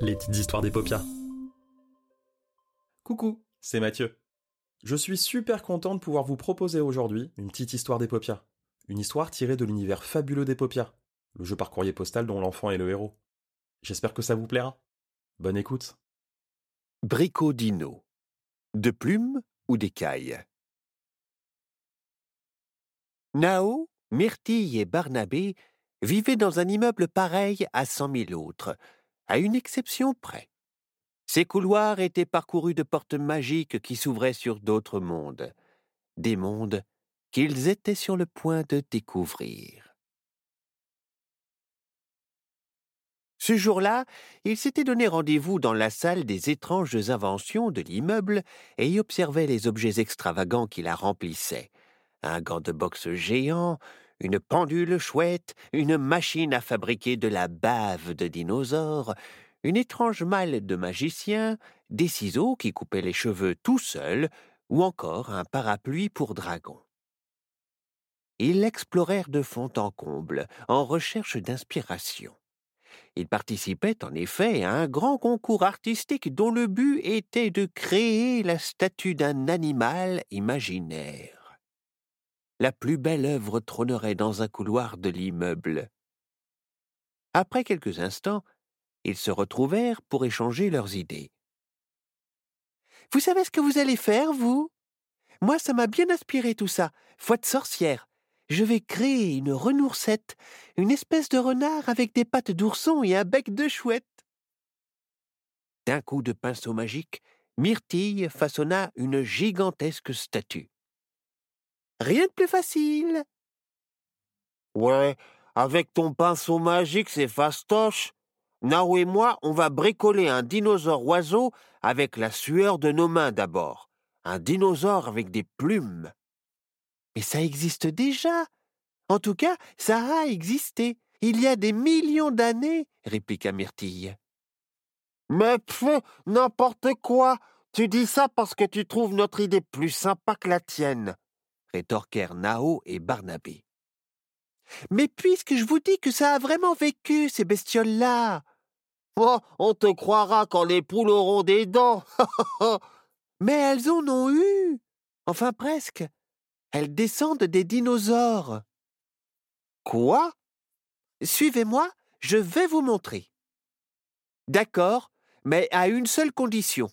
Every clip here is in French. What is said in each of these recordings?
Les petites histoires des paupières. Coucou, c'est Mathieu. Je suis super content de pouvoir vous proposer aujourd'hui une petite histoire des paupières. Une histoire tirée de l'univers fabuleux des paupières, le jeu par courrier postal dont l'enfant est le héros. J'espère que ça vous plaira. Bonne écoute. Bricodino. De plumes ou d'écailles? Nao, Myrtille et Barnabé vivaient dans un immeuble pareil à cent mille autres, à une exception près. Ces couloirs étaient parcourus de portes magiques qui s'ouvraient sur d'autres mondes, des mondes qu'ils étaient sur le point de découvrir. Ce jour-là, ils s'étaient donné rendez-vous dans la salle des étranges inventions de l'immeuble et y observaient les objets extravagants qui la remplissaient. Un gant de boxe géant, une pendule chouette, une machine à fabriquer de la bave de dinosaures, une étrange malle de magicien, des ciseaux qui coupaient les cheveux tout seuls, ou encore un parapluie pour dragon. Ils l'explorèrent de fond en comble, en recherche d'inspiration. Ils participaient en effet à un grand concours artistique dont le but était de créer la statue d'un animal imaginaire la plus belle œuvre trônerait dans un couloir de l'immeuble. Après quelques instants, ils se retrouvèrent pour échanger leurs idées. Vous savez ce que vous allez faire, vous? Moi, ça m'a bien inspiré tout ça. Foi de sorcière. Je vais créer une renoursette, une espèce de renard avec des pattes d'ourson et un bec de chouette. D'un coup de pinceau magique, Myrtille façonna une gigantesque statue. Rien de plus facile. Ouais, avec ton pinceau magique, c'est fastoche. Nao et moi, on va bricoler un dinosaure oiseau avec la sueur de nos mains d'abord. Un dinosaure avec des plumes. Mais ça existe déjà. En tout cas, ça a existé. Il y a des millions d'années, répliqua Myrtille. Mais pfff, n'importe quoi. Tu dis ça parce que tu trouves notre idée plus sympa que la tienne rétorquèrent Nao et Barnabé. Mais puisque je vous dis que ça a vraiment vécu, ces bestioles-là. Oh, on te croira quand les poules auront des dents. Mais elles en ont eu. Enfin presque. Elles descendent des dinosaures. Quoi? Suivez-moi, je vais vous montrer. D'accord, mais à une seule condition.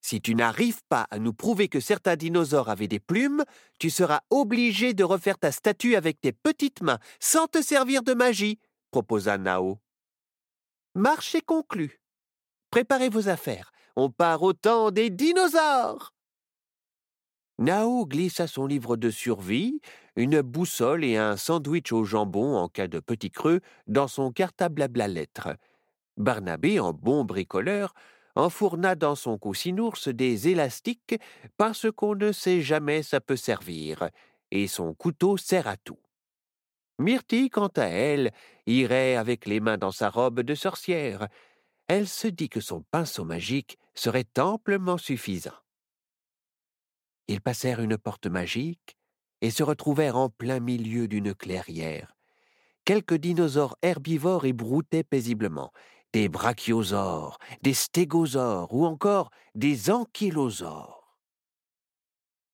Si tu n'arrives pas à nous prouver que certains dinosaures avaient des plumes, tu seras obligé de refaire ta statue avec tes petites mains, sans te servir de magie, proposa Nao. Marché conclu. Préparez vos affaires. On part au temps des dinosaures. Nao glissa son livre de survie, une boussole et un sandwich au jambon en cas de petit creux dans son cartable à lettres. Barnabé, en bon bricoleur, enfourna dans son coussinours des élastiques parce qu'on ne sait jamais ça peut servir, et son couteau sert à tout. Myrtille, quant à elle, irait avec les mains dans sa robe de sorcière. Elle se dit que son pinceau magique serait amplement suffisant. Ils passèrent une porte magique et se retrouvèrent en plein milieu d'une clairière. Quelques dinosaures herbivores y broutaient paisiblement, des brachiosaures, des stégosaures ou encore des ankylosaures.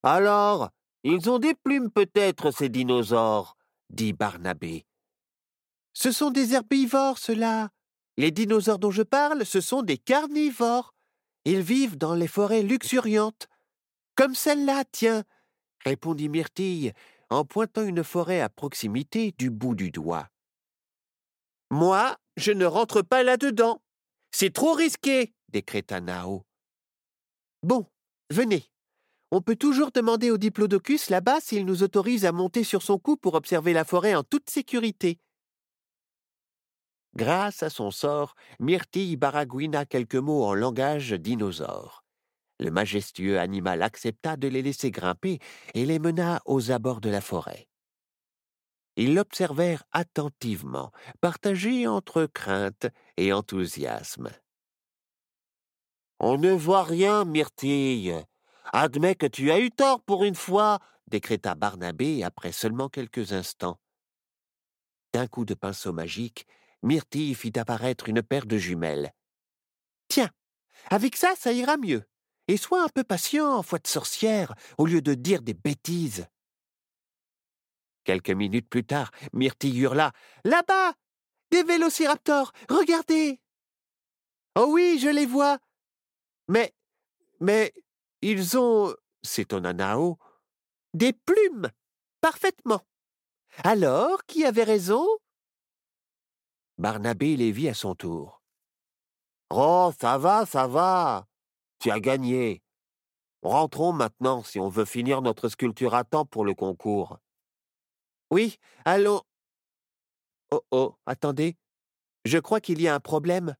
Alors, ils ont des plumes peut-être, ces dinosaures, dit Barnabé. Ce sont des herbivores, ceux-là. Les dinosaures dont je parle, ce sont des carnivores. Ils vivent dans les forêts luxuriantes. Comme celle-là, tiens, répondit Myrtille, en pointant une forêt à proximité du bout du doigt. Moi, je ne rentre pas là-dedans. C'est trop risqué, décréta Nao. Bon, venez. On peut toujours demander au diplodocus là-bas s'il nous autorise à monter sur son cou pour observer la forêt en toute sécurité. Grâce à son sort, Myrtille baragouina quelques mots en langage dinosaure. Le majestueux animal accepta de les laisser grimper et les mena aux abords de la forêt. Ils l'observèrent attentivement, partagés entre crainte et enthousiasme. On ne voit rien, Myrtille. Admets que tu as eu tort pour une fois, décréta Barnabé après seulement quelques instants. D'un coup de pinceau magique, Myrtille fit apparaître une paire de jumelles. Tiens, avec ça, ça ira mieux. Et sois un peu patient, foi de sorcière, au lieu de dire des bêtises. Quelques minutes plus tard, Myrtille hurla Là-bas Des vélociraptors Regardez Oh oui, je les vois Mais. Mais. Ils ont. s'étonna Nao. Des plumes Parfaitement Alors, qui avait raison? Barnabé les vit à son tour. Oh, ça va, ça va. Tu as gagné. Rentrons maintenant si on veut finir notre sculpture à temps pour le concours. Oui, allons. Oh oh, attendez. Je crois qu'il y a un problème.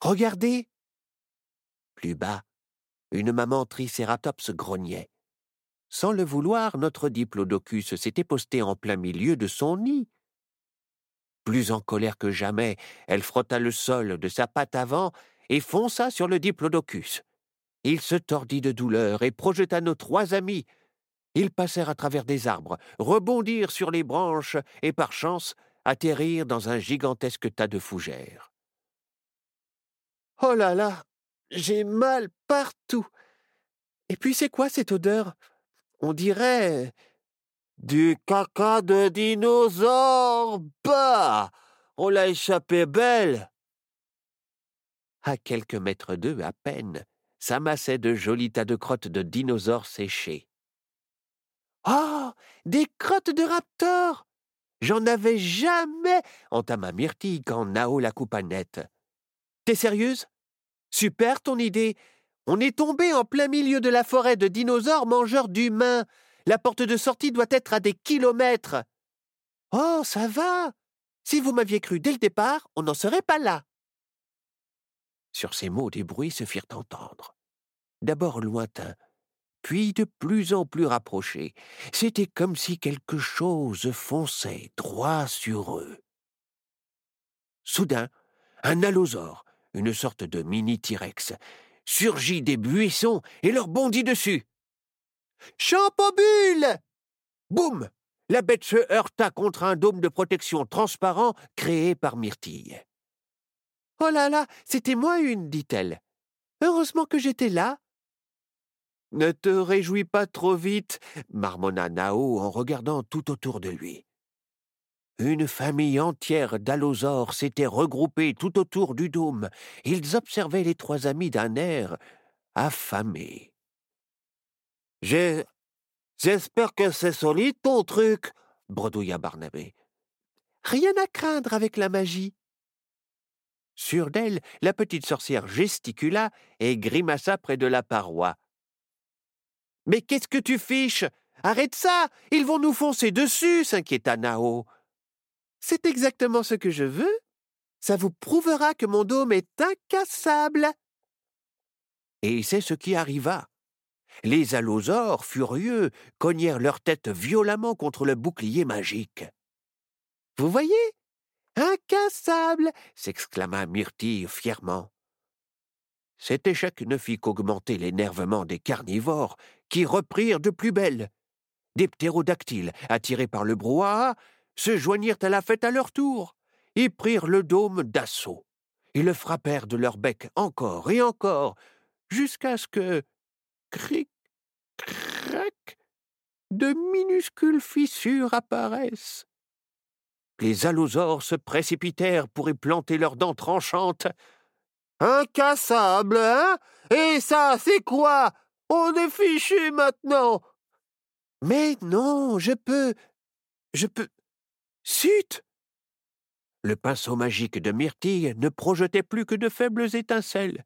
Regardez. Plus bas, une maman tricératops grognait. Sans le vouloir, notre diplodocus s'était posté en plein milieu de son nid. Plus en colère que jamais, elle frotta le sol de sa patte avant et fonça sur le diplodocus. Il se tordit de douleur et projeta nos trois amis, ils passèrent à travers des arbres, rebondirent sur les branches et, par chance, atterrirent dans un gigantesque tas de fougères. Oh là là, j'ai mal partout. Et puis c'est quoi cette odeur? On dirait du caca de dinosaure. Bah On l'a échappé belle. À quelques mètres d'eux à peine, s'amassaient de jolis tas de crottes de dinosaures séchés. Oh Des crottes de raptor J'en avais jamais entama Myrtille quand Nao la coupa net. T'es sérieuse? Super ton idée On est tombé en plein milieu de la forêt de dinosaures mangeurs d'humains. La porte de sortie doit être à des kilomètres. Oh, ça va Si vous m'aviez cru dès le départ, on n'en serait pas là. Sur ces mots, des bruits se firent entendre. D'abord lointains, puis de plus en plus rapprochés. C'était comme si quelque chose fonçait droit sur eux. Soudain, un allosaure, une sorte de mini-T-Rex, surgit des buissons et leur bondit dessus. Champobule Boum La bête se heurta contre un dôme de protection transparent créé par Myrtille. Oh là là, c'était moi une, dit-elle. Heureusement que j'étais là. Ne te réjouis pas trop vite, marmonna Nao en regardant tout autour de lui. Une famille entière d'allosaures s'était regroupée tout autour du dôme. Ils observaient les trois amis d'un air affamé. J'espère que c'est solide ton truc, bredouilla Barnabé. Rien à craindre avec la magie. Sûre d'elle, la petite sorcière gesticula et grimaça près de la paroi. Mais qu'est-ce que tu fiches? Arrête ça Ils vont nous foncer dessus s'inquiéta Nao. C'est exactement ce que je veux. Ça vous prouvera que mon dôme est incassable. Et c'est ce qui arriva. Les allosaures, furieux, cognèrent leur tête violemment contre le bouclier magique. Vous voyez? Incassable s'exclama Myrtille fièrement. Cet échec ne fit qu'augmenter l'énervement des carnivores, qui reprirent de plus belle. Des ptérodactyles, attirés par le brouhaha, se joignirent à la fête à leur tour, et prirent le dôme d'assaut. Ils le frappèrent de leur bec encore et encore, jusqu'à ce que, cric, crac, de minuscules fissures apparaissent. Les allosaures se précipitèrent pour y planter leurs dents tranchantes, Incassable, hein? Et ça, c'est quoi? On est fichu maintenant Mais non, je peux. Je peux. Sut Le pinceau magique de Myrtille ne projetait plus que de faibles étincelles.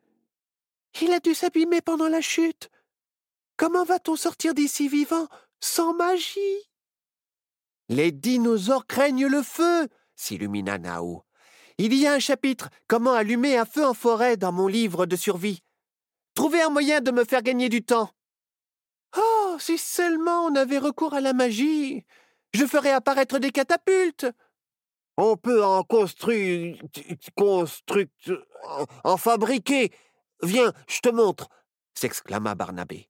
Il a dû s'abîmer pendant la chute. Comment va-t-on sortir d'ici vivant sans magie? Les dinosaures craignent le feu, s'illumina Nao. Il y a un chapitre Comment allumer un feu en forêt dans mon livre de survie. Trouvez un moyen de me faire gagner du temps. Oh, si seulement on avait recours à la magie. Je ferais apparaître des catapultes. On peut en construire. construire. en fabriquer. Viens, je te montre, s'exclama Barnabé.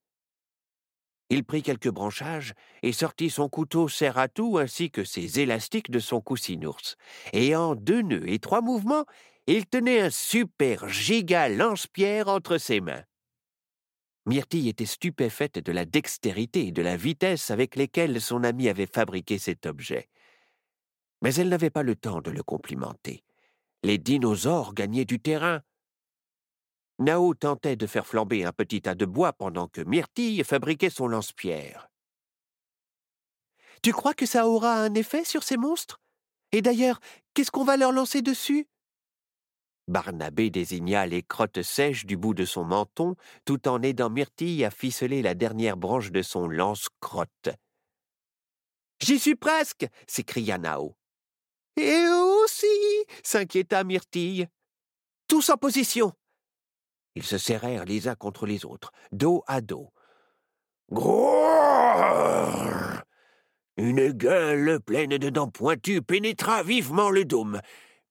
Il prit quelques branchages et sortit son couteau serre à tout ainsi que ses élastiques de son coussinours. Et en deux nœuds et trois mouvements, il tenait un super giga lance-pierre entre ses mains. Myrtille était stupéfaite de la dextérité et de la vitesse avec lesquelles son ami avait fabriqué cet objet. Mais elle n'avait pas le temps de le complimenter. Les dinosaures gagnaient du terrain. Nao tentait de faire flamber un petit tas de bois pendant que Myrtille fabriquait son lance-pierre. Tu crois que ça aura un effet sur ces monstres? Et d'ailleurs, qu'est-ce qu'on va leur lancer dessus? Barnabé désigna les crottes sèches du bout de son menton, tout en aidant Myrtille à ficeler la dernière branche de son lance-crotte. J'y suis presque s'écria Nao. Et aussi s'inquiéta Myrtille. Tous en position Ils se serrèrent les uns contre les autres, dos à dos. Grrrr Une gueule pleine de dents pointues pénétra vivement le dôme.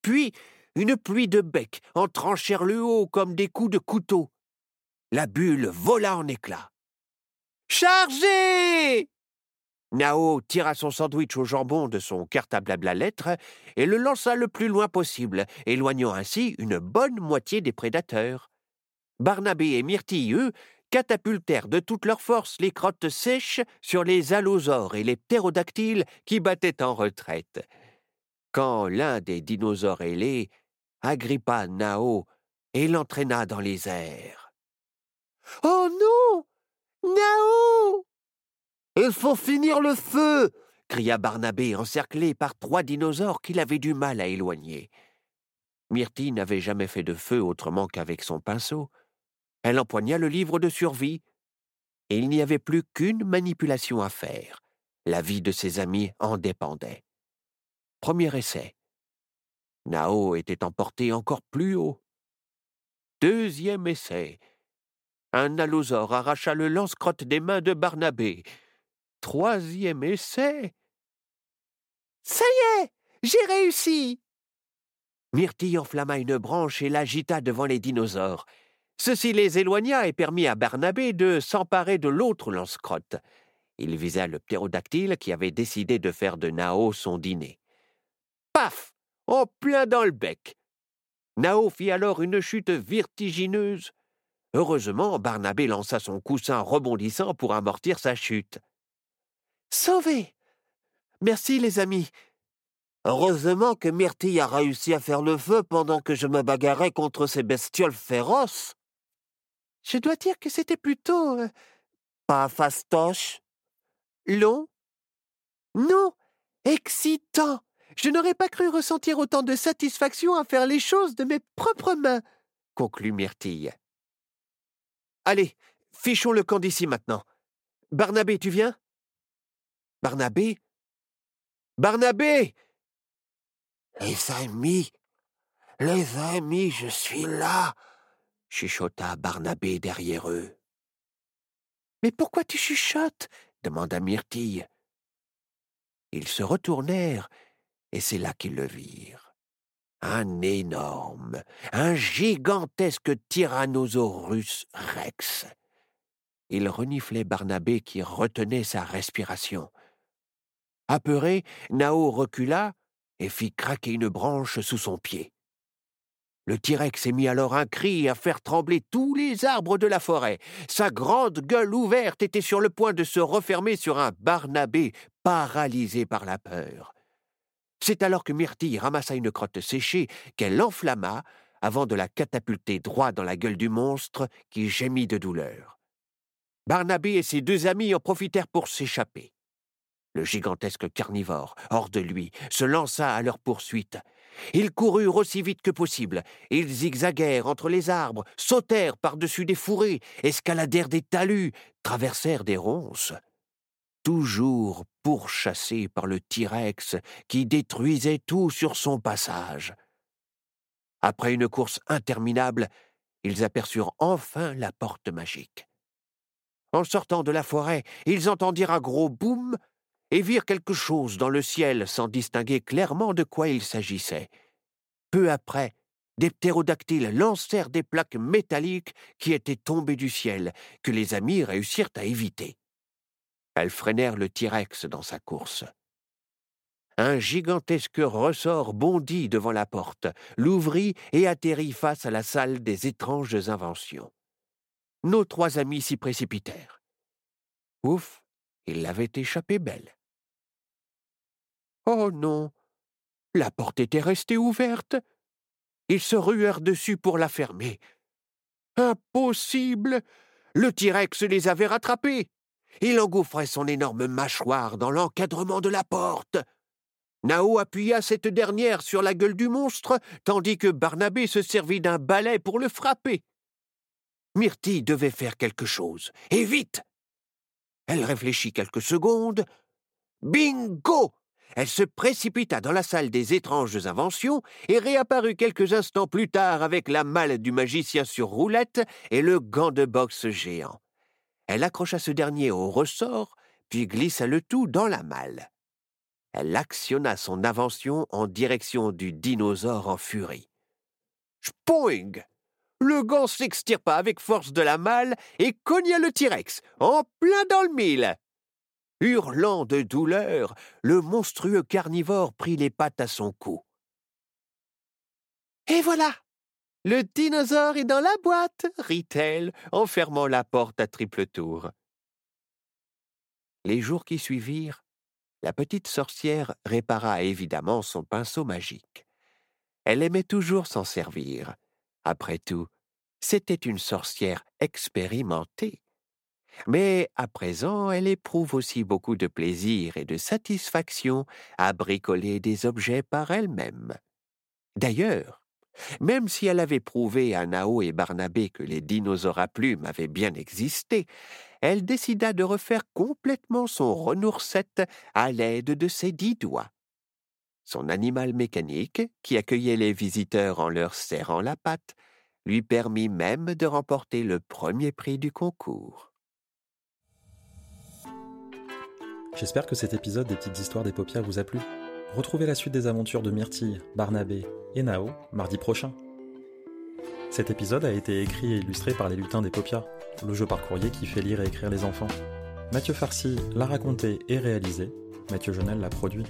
Puis une pluie de becs en tranchèrent le haut comme des coups de couteau. La bulle vola en éclats. Chargez Nao tira son sandwich au jambon de son cartable à lettres et le lança le plus loin possible, éloignant ainsi une bonne moitié des prédateurs. Barnabé et Myrtille, eux, catapultèrent de toute leur force les crottes sèches sur les allosaures et les ptérodactyles qui battaient en retraite. Quand l'un des dinosaures ailés agrippa Nao et l'entraîna dans les airs. Oh non Nao Il faut finir le feu cria Barnabé, encerclé par trois dinosaures qu'il avait du mal à éloigner. Myrtille n'avait jamais fait de feu autrement qu'avec son pinceau. Elle empoigna le livre de survie, et il n'y avait plus qu'une manipulation à faire. La vie de ses amis en dépendait. Premier essai. Nao était emporté encore plus haut. Deuxième essai. Un allosaure arracha le lance-crotte des mains de Barnabé. Troisième essai. Ça y est, j'ai réussi. Myrtille enflamma une branche et l'agita devant les dinosaures. Ceci les éloigna et permit à Barnabé de s'emparer de l'autre lance-crotte. Il visa le ptérodactyle qui avait décidé de faire de Nao son dîner. Paf en plein dans le bec. Nao fit alors une chute vertigineuse. Heureusement, Barnabé lança son coussin rebondissant pour amortir sa chute. Sauvé Merci, les amis. Heureusement que Myrtille a réussi à faire le feu pendant que je me bagarrais contre ces bestioles féroces. Je dois dire que c'était plutôt. Euh, pas fastoche Long Non Excitant je n'aurais pas cru ressentir autant de satisfaction à faire les choses de mes propres mains, conclut Myrtille. Allez, fichons le camp d'ici maintenant. Barnabé, tu viens? Barnabé? Barnabé Les amis, les amis, je suis là, chuchota Barnabé derrière eux. Mais pourquoi tu chuchotes? demanda Myrtille. Ils se retournèrent et c'est là qu'ils le virent. Un énorme, un gigantesque Tyrannosaurus rex. Il reniflait Barnabé qui retenait sa respiration. Apeuré, Nao recula et fit craquer une branche sous son pied. Le T-Rex émit alors un cri à faire trembler tous les arbres de la forêt. Sa grande gueule ouverte était sur le point de se refermer sur un Barnabé paralysé par la peur. C'est alors que Myrtille ramassa une crotte séchée qu'elle enflamma avant de la catapulter droit dans la gueule du monstre qui gémit de douleur. Barnabé et ses deux amis en profitèrent pour s'échapper. Le gigantesque carnivore, hors de lui, se lança à leur poursuite. Ils coururent aussi vite que possible. Ils zigzaguèrent entre les arbres, sautèrent par-dessus des fourrés, escaladèrent des talus, traversèrent des ronces toujours pourchassé par le T-Rex qui détruisait tout sur son passage. Après une course interminable, ils aperçurent enfin la porte magique. En sortant de la forêt, ils entendirent un gros boum et virent quelque chose dans le ciel sans distinguer clairement de quoi il s'agissait. Peu après, des ptérodactyles lancèrent des plaques métalliques qui étaient tombées du ciel, que les amis réussirent à éviter. Elles freinèrent le T-Rex dans sa course. Un gigantesque ressort bondit devant la porte, l'ouvrit et atterrit face à la salle des étranges inventions. Nos trois amis s'y précipitèrent. Ouf, il l'avait échappé belle. Oh non, la porte était restée ouverte. Ils se ruèrent dessus pour la fermer. Impossible Le T-Rex les avait rattrapés. Il engouffrait son énorme mâchoire dans l'encadrement de la porte. Nao appuya cette dernière sur la gueule du monstre, tandis que Barnabé se servit d'un balai pour le frapper. Myrtille devait faire quelque chose, et vite. Elle réfléchit quelques secondes. Bingo Elle se précipita dans la salle des étranges inventions et réapparut quelques instants plus tard avec la malle du magicien sur roulette et le gant de boxe géant. Elle accrocha ce dernier au ressort, puis glissa le tout dans la malle elle actionna son invention en direction du dinosaure en furie. Spoing Le gant s'extirpa avec force de la malle et cogna le T-Rex, en plein dans le mille. Hurlant de douleur, le monstrueux carnivore prit les pattes à son cou. Et voilà Le dinosaure est dans la boîte, rit-elle, en fermant la porte à triple tour. Les jours qui suivirent, la petite sorcière répara évidemment son pinceau magique. Elle aimait toujours s'en servir. Après tout, c'était une sorcière expérimentée. Mais à présent, elle éprouve aussi beaucoup de plaisir et de satisfaction à bricoler des objets par elle-même. D'ailleurs, même si elle avait prouvé à Nao et Barnabé que les dinosaures à plumes avaient bien existé, elle décida de refaire complètement son renoursette à l'aide de ses dix doigts. Son animal mécanique, qui accueillait les visiteurs en leur serrant la patte, lui permit même de remporter le premier prix du concours. J'espère que cet épisode des petites histoires des paupières vous a plu. Retrouvez la suite des aventures de Myrtille, Barnabé et Nao mardi prochain. Cet épisode a été écrit et illustré par les lutins des paupières, le jeu par courrier qui fait lire et écrire les enfants. Mathieu Farcy l'a raconté et réalisé, Mathieu Jonel l'a produit.